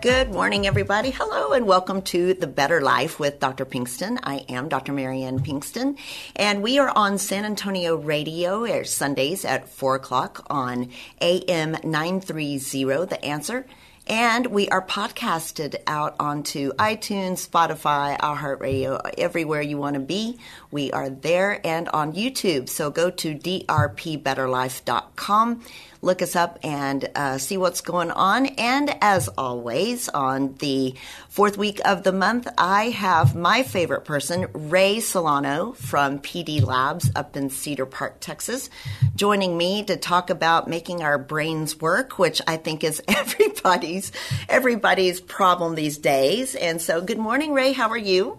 Good morning, everybody. Hello, and welcome to The Better Life with Dr. Pinkston. I am Dr. Marianne Pinkston, and we are on San Antonio Radio Sundays at 4 o'clock on AM 930, The Answer. And we are podcasted out onto iTunes, Spotify, iHeartRadio, everywhere you want to be. We are there and on YouTube. So go to drpbetterlife.com look us up and uh, see what's going on. And as always, on the fourth week of the month, I have my favorite person, Ray Solano from PD Labs up in Cedar Park, Texas, joining me to talk about making our brains work, which I think is everybody's everybody's problem these days. And so, good morning, Ray. How are you?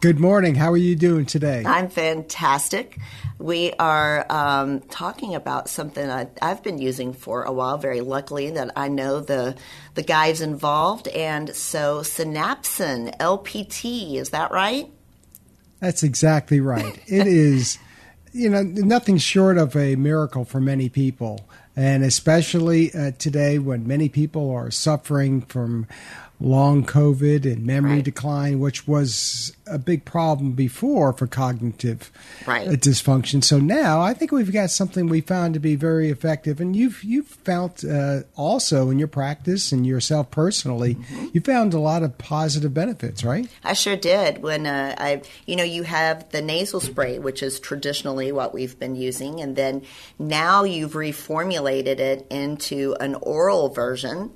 Good morning. How are you doing today? I'm fantastic. We are um, talking about something I, have been using for a while. Very luckily that I know the the guys involved, and so Synapsin LPT. Is that right? That's exactly right. it is. You know, nothing short of a miracle for many people, and especially uh, today when many people are suffering from long COVID and memory right. decline, which was a big problem before for cognitive right. Uh, dysfunction. So now I think we've got something we found to be very effective, and you've you've found uh, also in your practice and yourself personally, mm-hmm. you found a lot of positive benefits, right? I sure did. When uh, I, you know, you have the nasal spray, which is traditionally what we've been using, and then now you've reformulated it into an oral version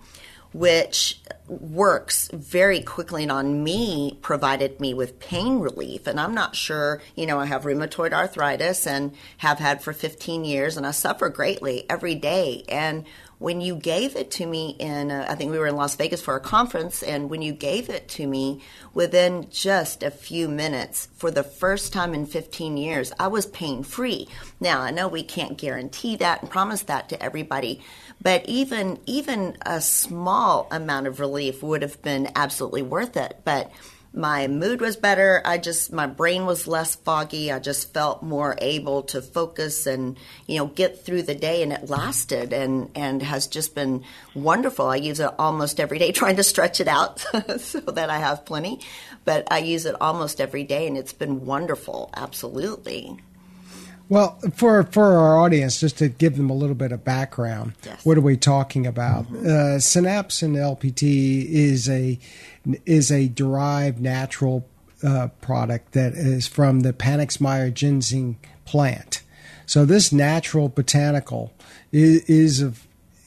which works very quickly and on me provided me with pain relief. And i'm not sure you know i have rheumatoid arthritis and have had for 15 years and i suffer greatly every day. And when you gave it to me in uh, i think we were in las vegas for a conference and when you gave it to me within just a few minutes for the first time in 15 years i was pain free now i know we can't guarantee that and promise that to everybody but even even a small amount of relief would have been absolutely worth it. But my mood was better. I just my brain was less foggy. I just felt more able to focus and you know get through the day and it lasted and and has just been wonderful. I use it almost every day trying to stretch it out so that I have plenty, but I use it almost every day and it's been wonderful. Absolutely. Well, for for our audience, just to give them a little bit of background, yes. what are we talking about? Mm-hmm. Uh, Synapsin LPT is a is a derived natural uh, product that is from the Panax-Meyer ginseng plant. So this natural botanical is is,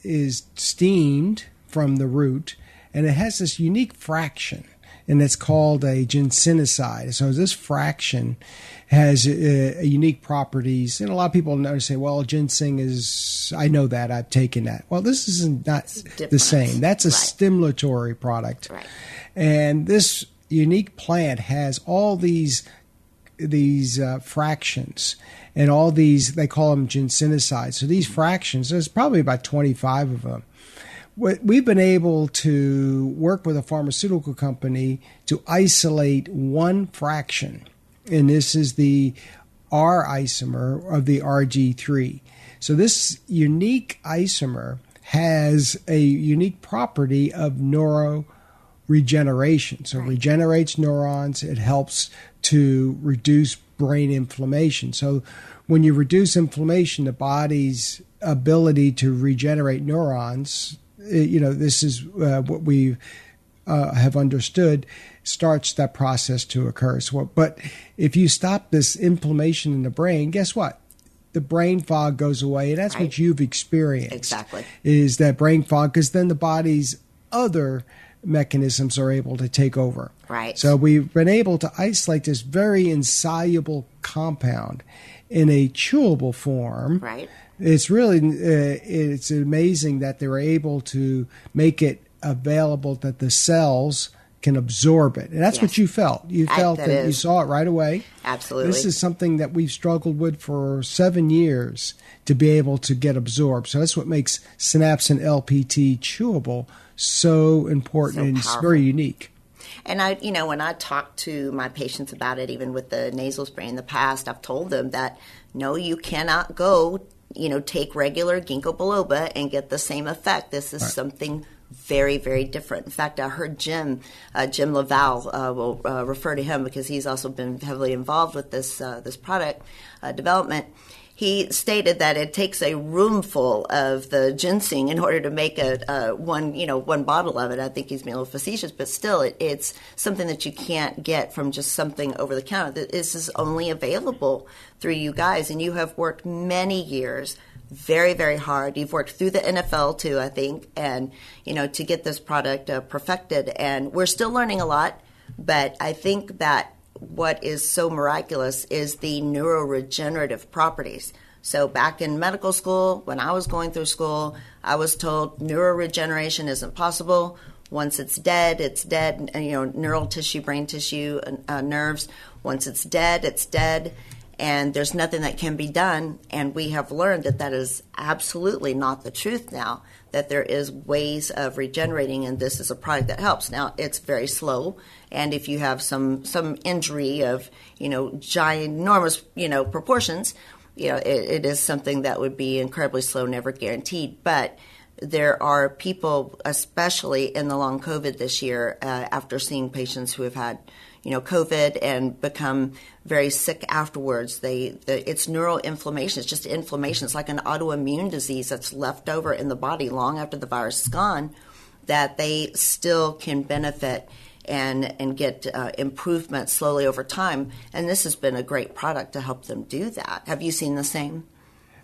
is steamed from the root, and it has this unique fraction, and it's called a ginsenoside. So this fraction has uh, unique properties, and a lot of people know say, "Well, ginseng is." I know that I've taken that. Well, this is not the same. That's a right. stimulatory product, right. and this unique plant has all these these uh, fractions and all these they call them ginsenosides. So these fractions, there's probably about 25 of them. We've been able to work with a pharmaceutical company to isolate one fraction and this is the R isomer of the RG3. So this unique isomer has a unique property of neuroregeneration. So it regenerates neurons. It helps to reduce brain inflammation. So when you reduce inflammation, the body's ability to regenerate neurons, you know, this is uh, what we uh, have understood starts that process to occur. So, but if you stop this inflammation in the brain, guess what? the brain fog goes away, and that's Right. what you've experienced. Exactly. is that brain fog because then the body's other mechanisms are able to take over. Right. So we've been able to isolate this very insoluble compound in a chewable form. Right. It's really uh, it's amazing that they were able to make it available that the cells can absorb it, and that's what you felt. You I- felt that that, you saw it right away. Absolutely. This is something that we've struggled with for seven years to be able to get absorbed. So that's what makes Synapsin LPT chewable so important So and it's very unique. And I, you know, when I talk to my patients about it, even with the nasal spray in the past, I've told them that no, you cannot go, you know, take regular ginkgo biloba and get the same effect. This is something very, very different. In fact, I heard Jim, uh, Jim Laval, uh, will uh, refer to him because he's also been heavily involved with this uh, this product uh, development. He stated that it takes a roomful of the ginseng in order to make a, a one, you know, one bottle of it. I think he's being a little facetious, but still, it, it's something that you can't get from just something over the counter. This is only available through you guys, and you have worked many years very very hard you've worked through the nfl too i think and you know to get this product uh, perfected and we're still learning a lot but i think that what is so miraculous is the neuroregenerative properties. So back in medical school when i was going through school i was told neuroregeneration isn't possible. Once it's dead it's dead. You know neural tissue brain tissue uh, nerves. Once it's dead it's dead and there's nothing that can be done. And we have learned that that is absolutely not the truth now. That there is ways of regenerating, and this is a product that helps. Now it's very slow, and if you have some some injury of you know ginormous, you know proportions, you know it, it is something that would be incredibly slow, never guaranteed. But there are people, especially in the long COVID this year, uh, after seeing patients who have had you know, COVID and become very sick afterwards. They, the, it's neural inflammation. It's just inflammation. It's like an autoimmune disease that's left over in the body long after the virus is gone. That they still can benefit and and get uh, improvement slowly over time. And this has been a great product to help them do that. Have you seen the same?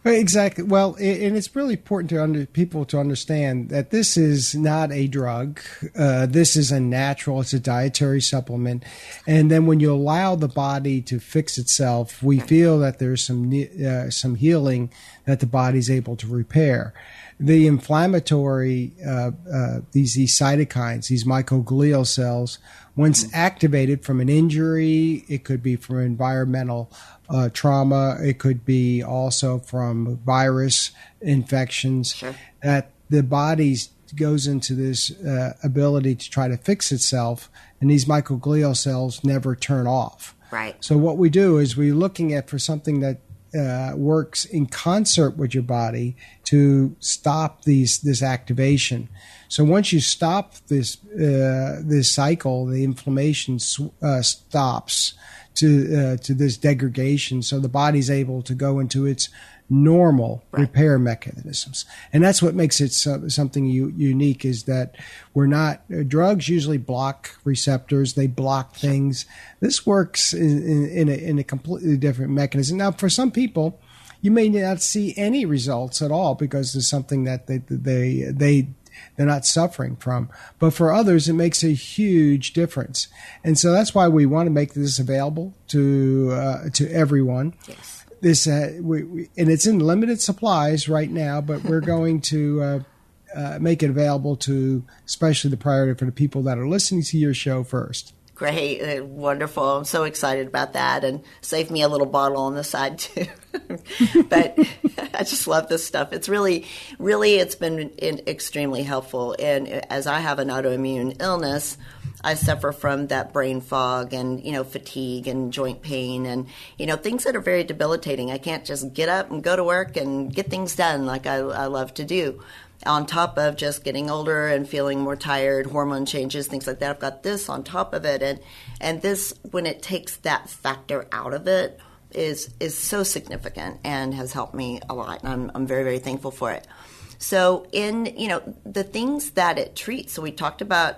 Exactly. Well, and it's really important to under, people to understand that this is not a drug. Uh, this is a natural. It's a dietary supplement, and then when you allow the body to fix itself, we feel that there's some uh, some healing that the body's able to repair. The inflammatory uh, uh, these these cytokines, these microglial cells, once activated from an injury, it could be from environmental uh, trauma. It could be also from virus infections. Sure. That the body goes into this uh, ability to try to fix itself, and these microglial cells never turn off. Right. So what we do is we're looking at for something that uh, works in concert with your body to stop these this activation. So once you stop this uh, this cycle, the inflammation uh, stops to uh, to this degradation. So the body's able to go into its normal repair mechanisms, and that's what makes it so, something u- unique. Is that we're not uh, drugs usually block receptors; they block things. This works in, in, in, a, in a completely different mechanism. Now, for some people, you may not see any results at all because there's something that they they they they're not suffering from. But for others, it makes a huge difference, and so that's why we want to make this available to uh, to everyone. Yes. This uh, we, we, and it's in limited supplies right now, but we're going to. Uh, uh, make it available to especially the priority for the people that are listening to your show first. Great, uh, wonderful. I'm so excited about that, and save me a little bottle on the side too. but I just love this stuff. It's really, really, it's been extremely helpful. And as I have an autoimmune illness, I suffer from that brain fog and you know fatigue and joint pain and you know things that are very debilitating. I can't just get up and go to work and get things done like I, I love to do on top of just getting older and feeling more tired, hormone changes, things like that. I've got this on top of it, and and this when it takes that factor out of it is is so significant and has helped me a lot, and I'm I'm very very thankful for it. So in you know the things that it treats. So we talked about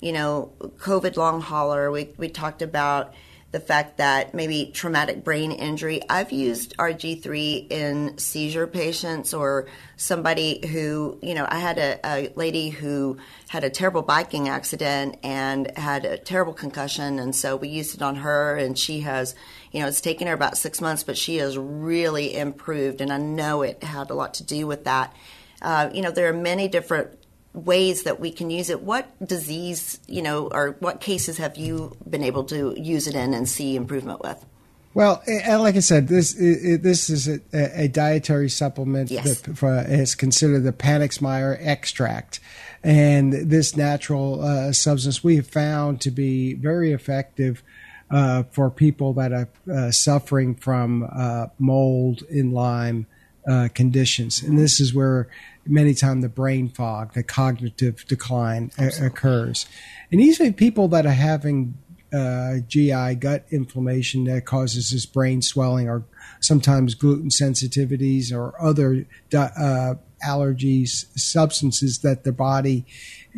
you know COVID long hauler. We we talked about the fact that maybe traumatic brain injury. I've used RG3 in seizure patients or somebody who, you know, I had a, a, lady who had a terrible biking accident and had a terrible concussion. And so we used it on her, and she has, you know, it's taken her about six months, but she has really improved. And I know it had a lot to do with that. Uh, you know, there are many different ways that we can use it. What disease, you know, or what cases have you been able to use it in and see improvement with? Well, like I said, this this is a, a dietary supplement yes. that is considered the Panax-Meyer extract, and this natural uh, substance we have found to be very effective uh, for people that are uh, suffering from uh, mold in Lyme uh, conditions, and this is where many times the brain fog, the cognitive decline a- occurs. And even people that are having uh, GI gut inflammation that causes this brain swelling, or sometimes gluten sensitivities, or other uh, allergies, substances that the body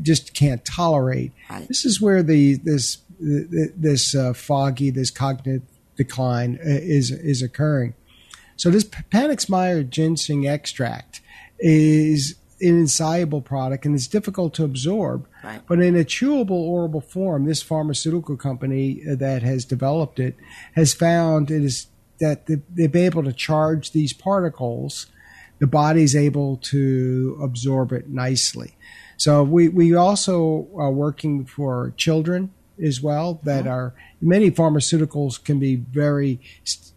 just can't tolerate. Right. This is where the this this uh, foggy, this cognitive decline uh, is is occurring. So this Panax-Meyer ginseng extract is an insoluble product and it's difficult to absorb. Right. But in a chewable oral form, this pharmaceutical company that has developed it has found it is that they've been able to charge these particles. The body's able to absorb it nicely. So we, we also are working for children as well that uh-huh. are many pharmaceuticals can be very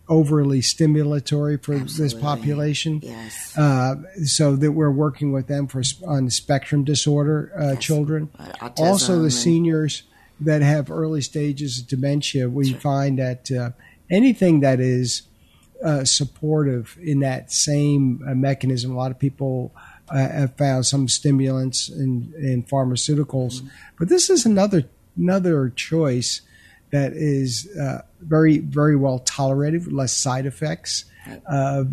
overly stimulatory for Absolutely. this population. Yes. Uh, so that we're working with them for on spectrum disorder uh, yes. children. Autism also, the and- seniors that have early stages of dementia, we sure. find that uh, anything that is uh, supportive in that same uh, mechanism, a lot of people. Uh, have found some stimulants in, in pharmaceuticals, mm-hmm. but this is another another choice that is uh, very very well tolerated, with less side effects. Uh,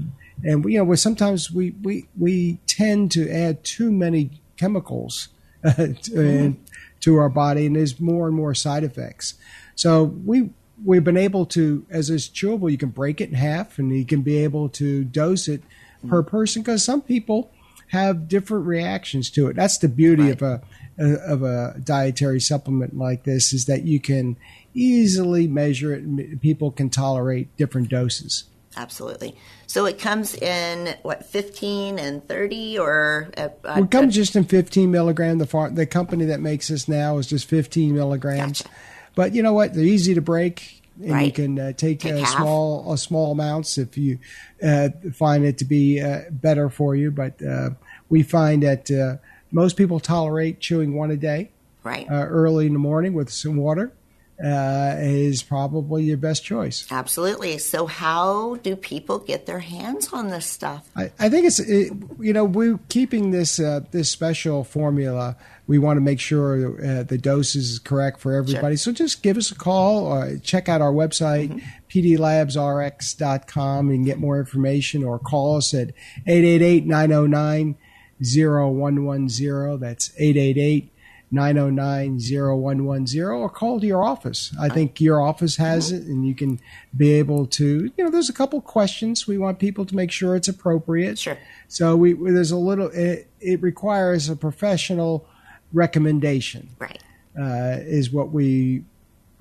and you know, sometimes we, we we tend to add too many chemicals uh, to, mm-hmm. to, our body, and there's more and more side effects. So we we've been able to, as is chewable, you can break it in half, and you can be able to dose it mm-hmm. per person because some people have different reactions to it. That's the beauty right. of a of a dietary supplement like this is that you can easily measure it and people can tolerate different doses. Absolutely. So it comes in what 15 and 30 or uh, it comes just in 15 milligram. The far, the company that makes this now is just 15 milligrams. Gotcha. But you know what? They're easy to break, and Right. you can uh, take, Take uh, small uh, small amounts if you uh, find it to be uh, better for you. But uh, we find that uh, most people tolerate chewing one a day right. uh, early in the morning with some water. Uh, is probably your best choice. Absolutely. So how do people get their hands on this stuff? I, I think it's it, you know we're keeping this uh, this special formula. We want to make sure uh, the dose is correct for everybody. So just give us a call or check out our website pdlabsrx.com and get more information or call us at 888-909-0110. That's 888 909 0110 or call to your office. I think your office has it and you can be able to, you know, there's a couple questions. We want people to make sure it's appropriate. Sure. So we, there's a little, it, it requires a professional recommendation, Right. uh, is what we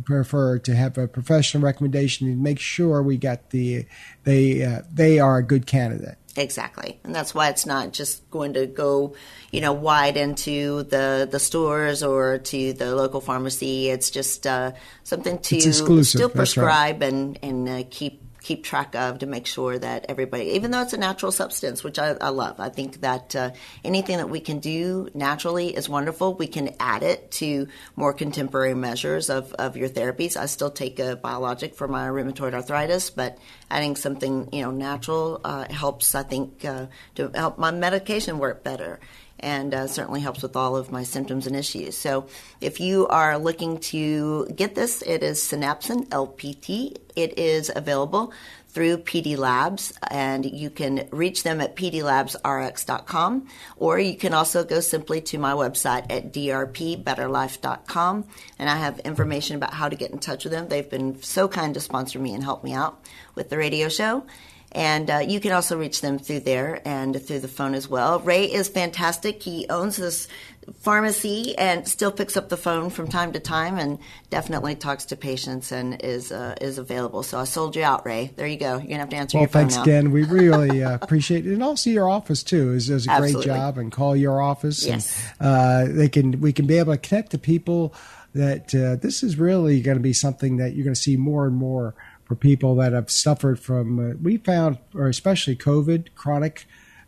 prefer to have a professional recommendation and make sure we got the, they, uh, they are a good candidate. Exactly. And that's why it's not just going to go, you know, wide into the, the stores or to the local pharmacy. It's just uh, something to still that's right. prescribe and, and uh, keep keep track of to make sure that everybody, even though it's a natural substance, which I, I love, I think that uh, anything that we can do naturally is wonderful. We can add it to more contemporary measures of, of your therapies. I still take a biologic for my rheumatoid arthritis, but adding something you know natural uh, helps. I think uh, to help my medication work better and uh, certainly helps with all of my symptoms and issues. So, if you are looking to get this, it is Synapsin LPT. It is available through PD Labs, and you can reach them at pdlabsrx.com, or you can also go simply to my website at drpbetterlife.com, and I have information about how to get in touch with them. They've been so kind to sponsor me and help me out with the radio show. And uh, you can also reach them through there and through the phone as well. Ray is fantastic. He owns this pharmacy and still picks up the phone from time to time and definitely talks to patients and is uh, is available. So I sold you out, Ray. There you go. You're gonna have to answer well, your phone thanks now. again. We really uh, appreciate it, and also your office too is does a Absolutely. great job. And call your office. Yes. And, uh, they can we can be able to connect to people that uh, this is really going to be something that you're going to see more and more for people that have suffered from. Uh, we found, or especially COVID, chronic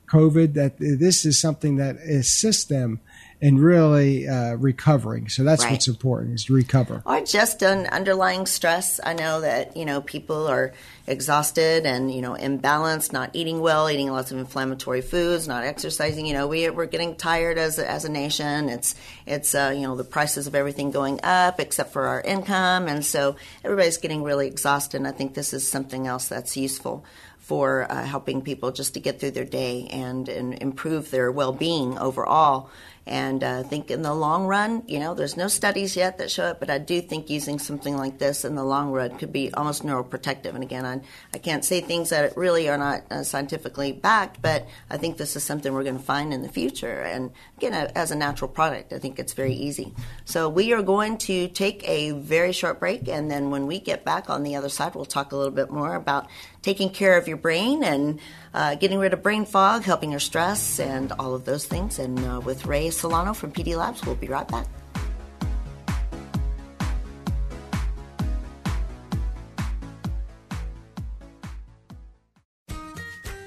COVID, that this is something that assists them in really uh, recovering. So that's Right. what's important is to recover. or just an underlying stress. I know that you know people are exhausted and you know imbalanced, not eating well, eating lots of inflammatory foods, not exercising. You know, we we're getting tired as a, as a nation. It's it's uh, you know the prices of everything going up except for our income, and so everybody's getting really exhausted. And I think this is something else that's useful for uh, helping people just to get through their day and, and improve their well-being overall. And uh, I think in the long run, you know, there's no studies yet that show it, but I do think using something like this in the long run could be almost neuroprotective. And again, I, I can't say things that really are not uh, scientifically backed, but I think this is something we're going to find in the future. And again, uh, as a natural product, I think it's very easy. So we are going to take a very short break, and then when we get back on the other side, we'll talk a little bit more about taking care of your brain and uh, getting rid of brain fog, helping your stress, and all of those things. And uh, with Ray Solano from PD Labs, we'll be right back.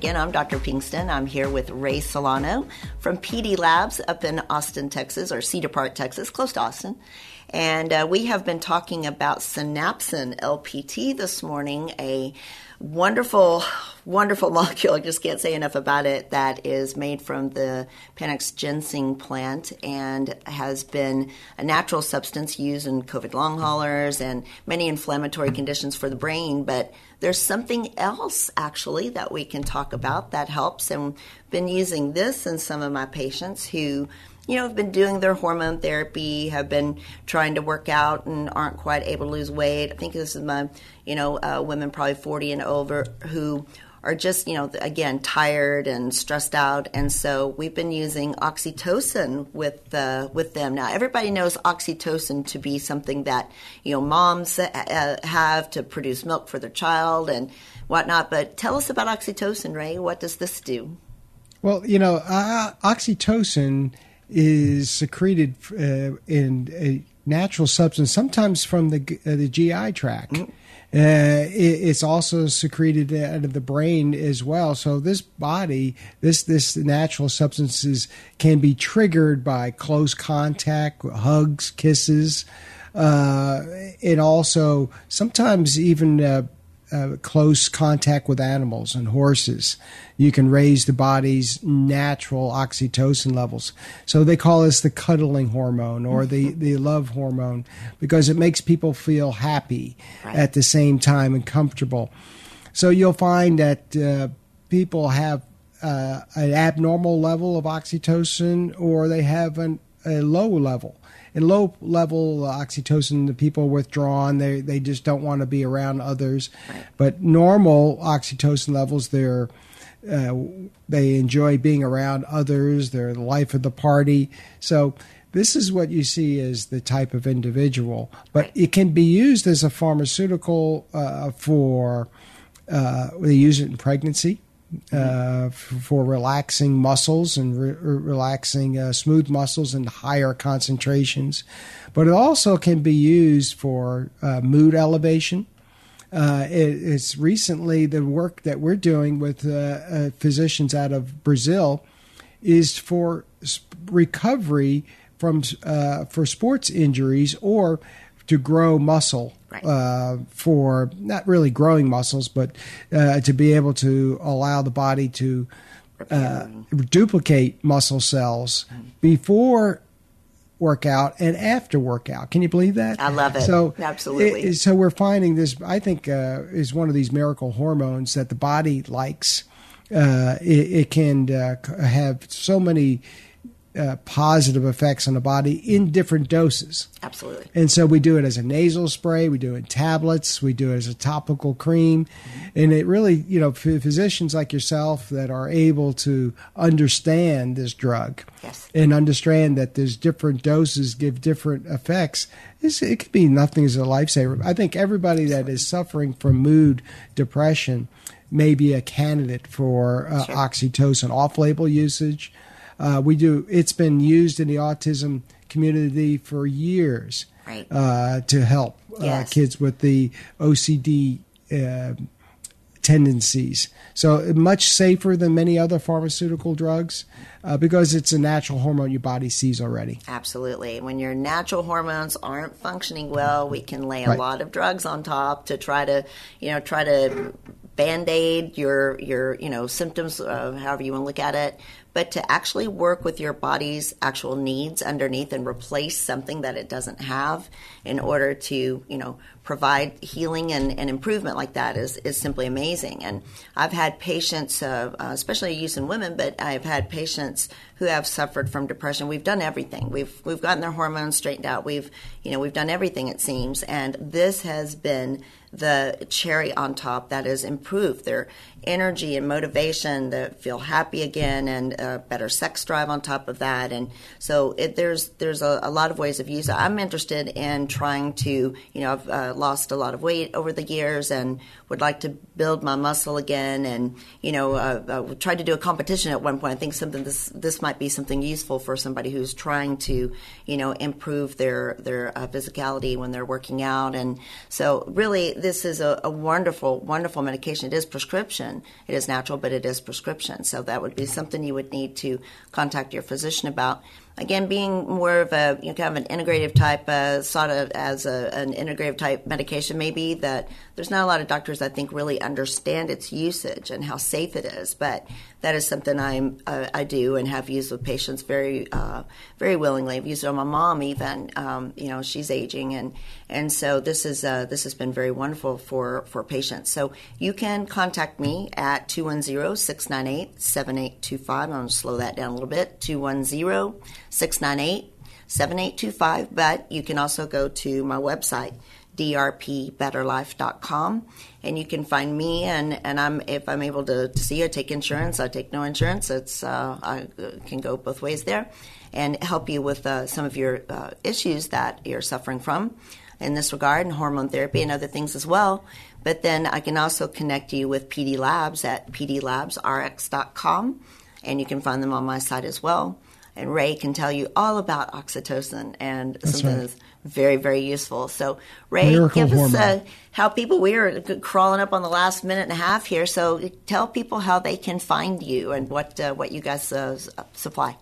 Again, I'm Dr. Pinkston. I'm here with Ray Solano from PD Labs up in Austin, Texas, or Cedar Park, Texas, close to Austin. And uh, we have been talking about Synapsin LPT this morning, a wonderful, wonderful molecule. I just can't say enough about it. That is made from the Panax ginseng plant and has been a natural substance used in COVID long haulers and many inflammatory conditions for the brain. But there's something else actually that we can talk about that helps. And been using this in some of my patients who you know, have been doing their hormone therapy, have been trying to work out and aren't quite able to lose weight. I think this is my, you know, uh, women probably 40 and over who are just, you know, again, tired and stressed out. And so we've been using oxytocin with, uh, with them. Now, everybody knows oxytocin to be something that, you know, moms uh, have to produce milk for their child and whatnot. But tell us about oxytocin, Ray. What does this do? Well, you know, uh, oxytocin is secreted uh, in a natural substance, sometimes from the uh, the GI tract. Mm-hmm. Uh, it, it's also secreted out of the brain as well. So this body, this this natural substances can be triggered by close contact, hugs, kisses, uh, and also sometimes even uh, close contact with animals and horses, you can raise the body's natural oxytocin levels. So they call this the cuddling hormone or the, the love hormone because it makes people feel happy right. at the same time and comfortable. So you'll find that uh, people have uh, an abnormal level of oxytocin or they have an, a low level. In low level oxytocin, the people withdrawn. They they just don't want to be around others. Right. But normal oxytocin levels, they're uh, they enjoy being around others. They're the life of the party. So this is what you see as the type of individual. But it can be used as a pharmaceutical uh, for. Uh, they use it in pregnancy uh, for relaxing muscles and re- relaxing uh, smooth muscles and higher concentrations. But it also can be used for uh, mood elevation. Uh, it, it's recently the work that we're doing with uh, physicians out of Brazil is for recovery from for sports injuries or to grow muscle right. uh, for not really growing muscles, but uh, to be able to allow the body to uh, duplicate muscle cells mm-hmm. before workout and after workout. Can you believe that? I love it. So absolutely. It, so we're finding this. I think uh, is one of these miracle hormones that the body likes. Uh, it, it, can uh, have so many uh, positive effects on the body in different doses. Absolutely. And so we do it as a nasal spray, we do it in tablets, we do it as a topical cream. And it really, you know, physicians like yourself that are able to understand this drug yes. and understand that there's different doses give different effects, it could be nothing as a lifesaver. I think everybody that is suffering from mood depression may be a candidate for uh, sure. oxytocin off label usage uh, we do. It's been used in the autism community for years right. uh, to help uh, yes. kids with the OCD uh, tendencies. So much safer than many other pharmaceutical drugs uh, because it's a natural hormone your body sees already. Absolutely. When your natural hormones aren't functioning well, we can lay a right. lot of drugs on top to try to, you know, try to band-aid your your you know symptoms uh, however you want to look at it but to actually work with your body's actual needs underneath and replace something that it doesn't have in order to you know provide healing and, and improvement like that is, is simply amazing. And i've had patients uh, uh, especially using women but i've had patients who have suffered from depression. We've done everything. We've we've gotten their hormones straightened out. We've you know we've done everything it seems. And this has been the cherry on top that has improved their energy and motivation to feel happy again and a better sex drive on top of that. And so it, there's there's a, a, lot of ways of using i'm interested in trying to you know i've uh, lost a lot of weight over the years and would like to build my muscle again. And you know uh, uh, tried to do a competition at one point. I think something this this might be something useful for somebody who's trying to you know improve their their uh, physicality when they're working out. And so really this is a, a wonderful wonderful medication. It is prescription prescription. It is natural, but it is prescription. So that would be something you would need to contact your physician about again, being more of a you know, kind of an integrative type, uh, sort of as a, an integrative type medication, maybe that there's not a lot of doctors I think really understand its usage and how safe it is. But that is something I'm uh, I do and have used with patients very uh, very willingly. I've used it on my mom even. Um, you know, she's aging and and so this is uh, this has been very wonderful for for patients. So you can contact me at 210-698-7825. I'm going to slow that down a little bit. 210 698 7825. But you can also go to my website, drpbetterlife.com, and you can find me. And, and I'm if I'm able to, to see you, take insurance. I take no insurance. It's uh, I can go both ways there, and help you with uh, some of your uh, issues that you're suffering from in this regard, and hormone therapy and other things as well. But then I can also connect you with PD Labs at pdlabsrx.com, and you can find them on my site as well and Ray can tell you all about oxytocin and that's something right. that's very, very useful. So, Ray, Miracle give hormone. us uh, how people, we are crawling up on the last minute and a half here. So, tell people how they can find you and what, uh, what you guys uh, supply.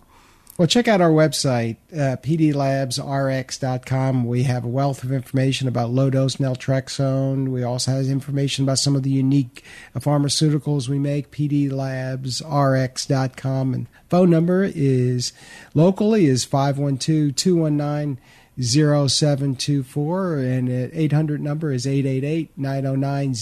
Well, check out our website, uh, pdlabsrx.com. We have a wealth of information about low dose naltrexone. We also have information about some of the unique pharmaceuticals we make, pdlabsrx.com. And phone number is locally is 512 219 0724 and 800 number is 888 909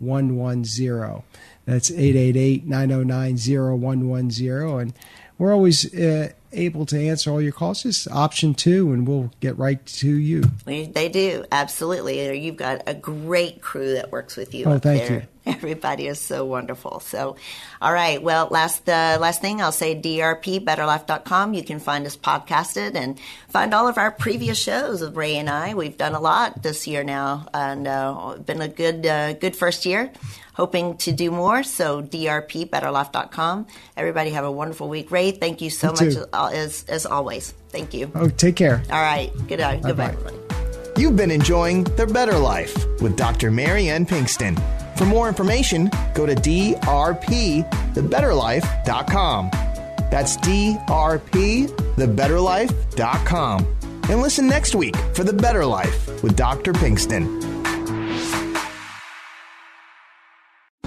0110. That's 888 909 0110. And we're always uh, able to answer all your calls, just option two, and we'll get right to you. They do absolutely. You've got a great crew that works with you. Oh, thank there. you. Everybody is so wonderful. So, all right. Well, last uh, last thing I'll say drpbetterlife.com. You can find us podcasted and find all of our previous shows of Ray and I. We've done a lot this year now, and uh, been a good uh, good first year. Hoping to do more. So drpbetterlife.com. Everybody have a wonderful week. Ray, thank you so You much too. as as always. Thank you. Oh, take care. All right. Good night. Goodbye, Bye-bye. everybody. You've been enjoying The Better Life with Dr. Mary Ann Pinkston. For more information, go to drpthebetterlife.com. That's drpthebetterlife.com. And listen next week for The Better Life with Dr. Pinkston.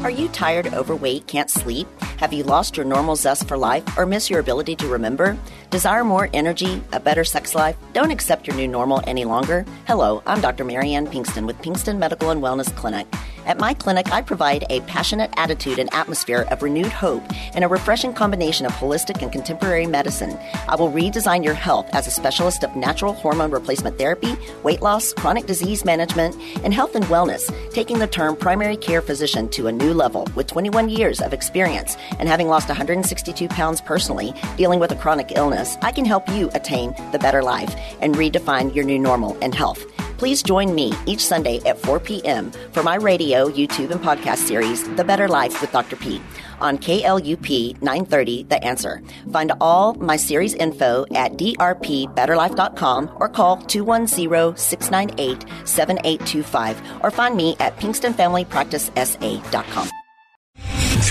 Are you tired, overweight, can't sleep? Have you lost your normal zest for life or miss your ability to remember? Desire more energy, a better sex life? Don't accept your new normal any longer? Hello, I'm Dr. Marianne Pinkston with Pinkston Medical and Wellness Clinic. At my clinic, I provide a passionate attitude and atmosphere of renewed hope and a refreshing combination of holistic and contemporary medicine. I will redesign your health as a specialist of natural hormone replacement therapy, weight loss, chronic disease management, and health and wellness, taking the term primary care physician to a new level with 21 years of experience and having lost 162 pounds personally dealing with a chronic illness. I can help you attain the better life and redefine your new normal and health. Please join me each Sunday at 4 p.m. for my radio, YouTube, and podcast series, The Better Life with Dr. P, on KLUP 930 The Answer. Find all my series info at drpbetterlife.com or call 210-698-7825 or find me at pinkstonfamilypracticesa.com.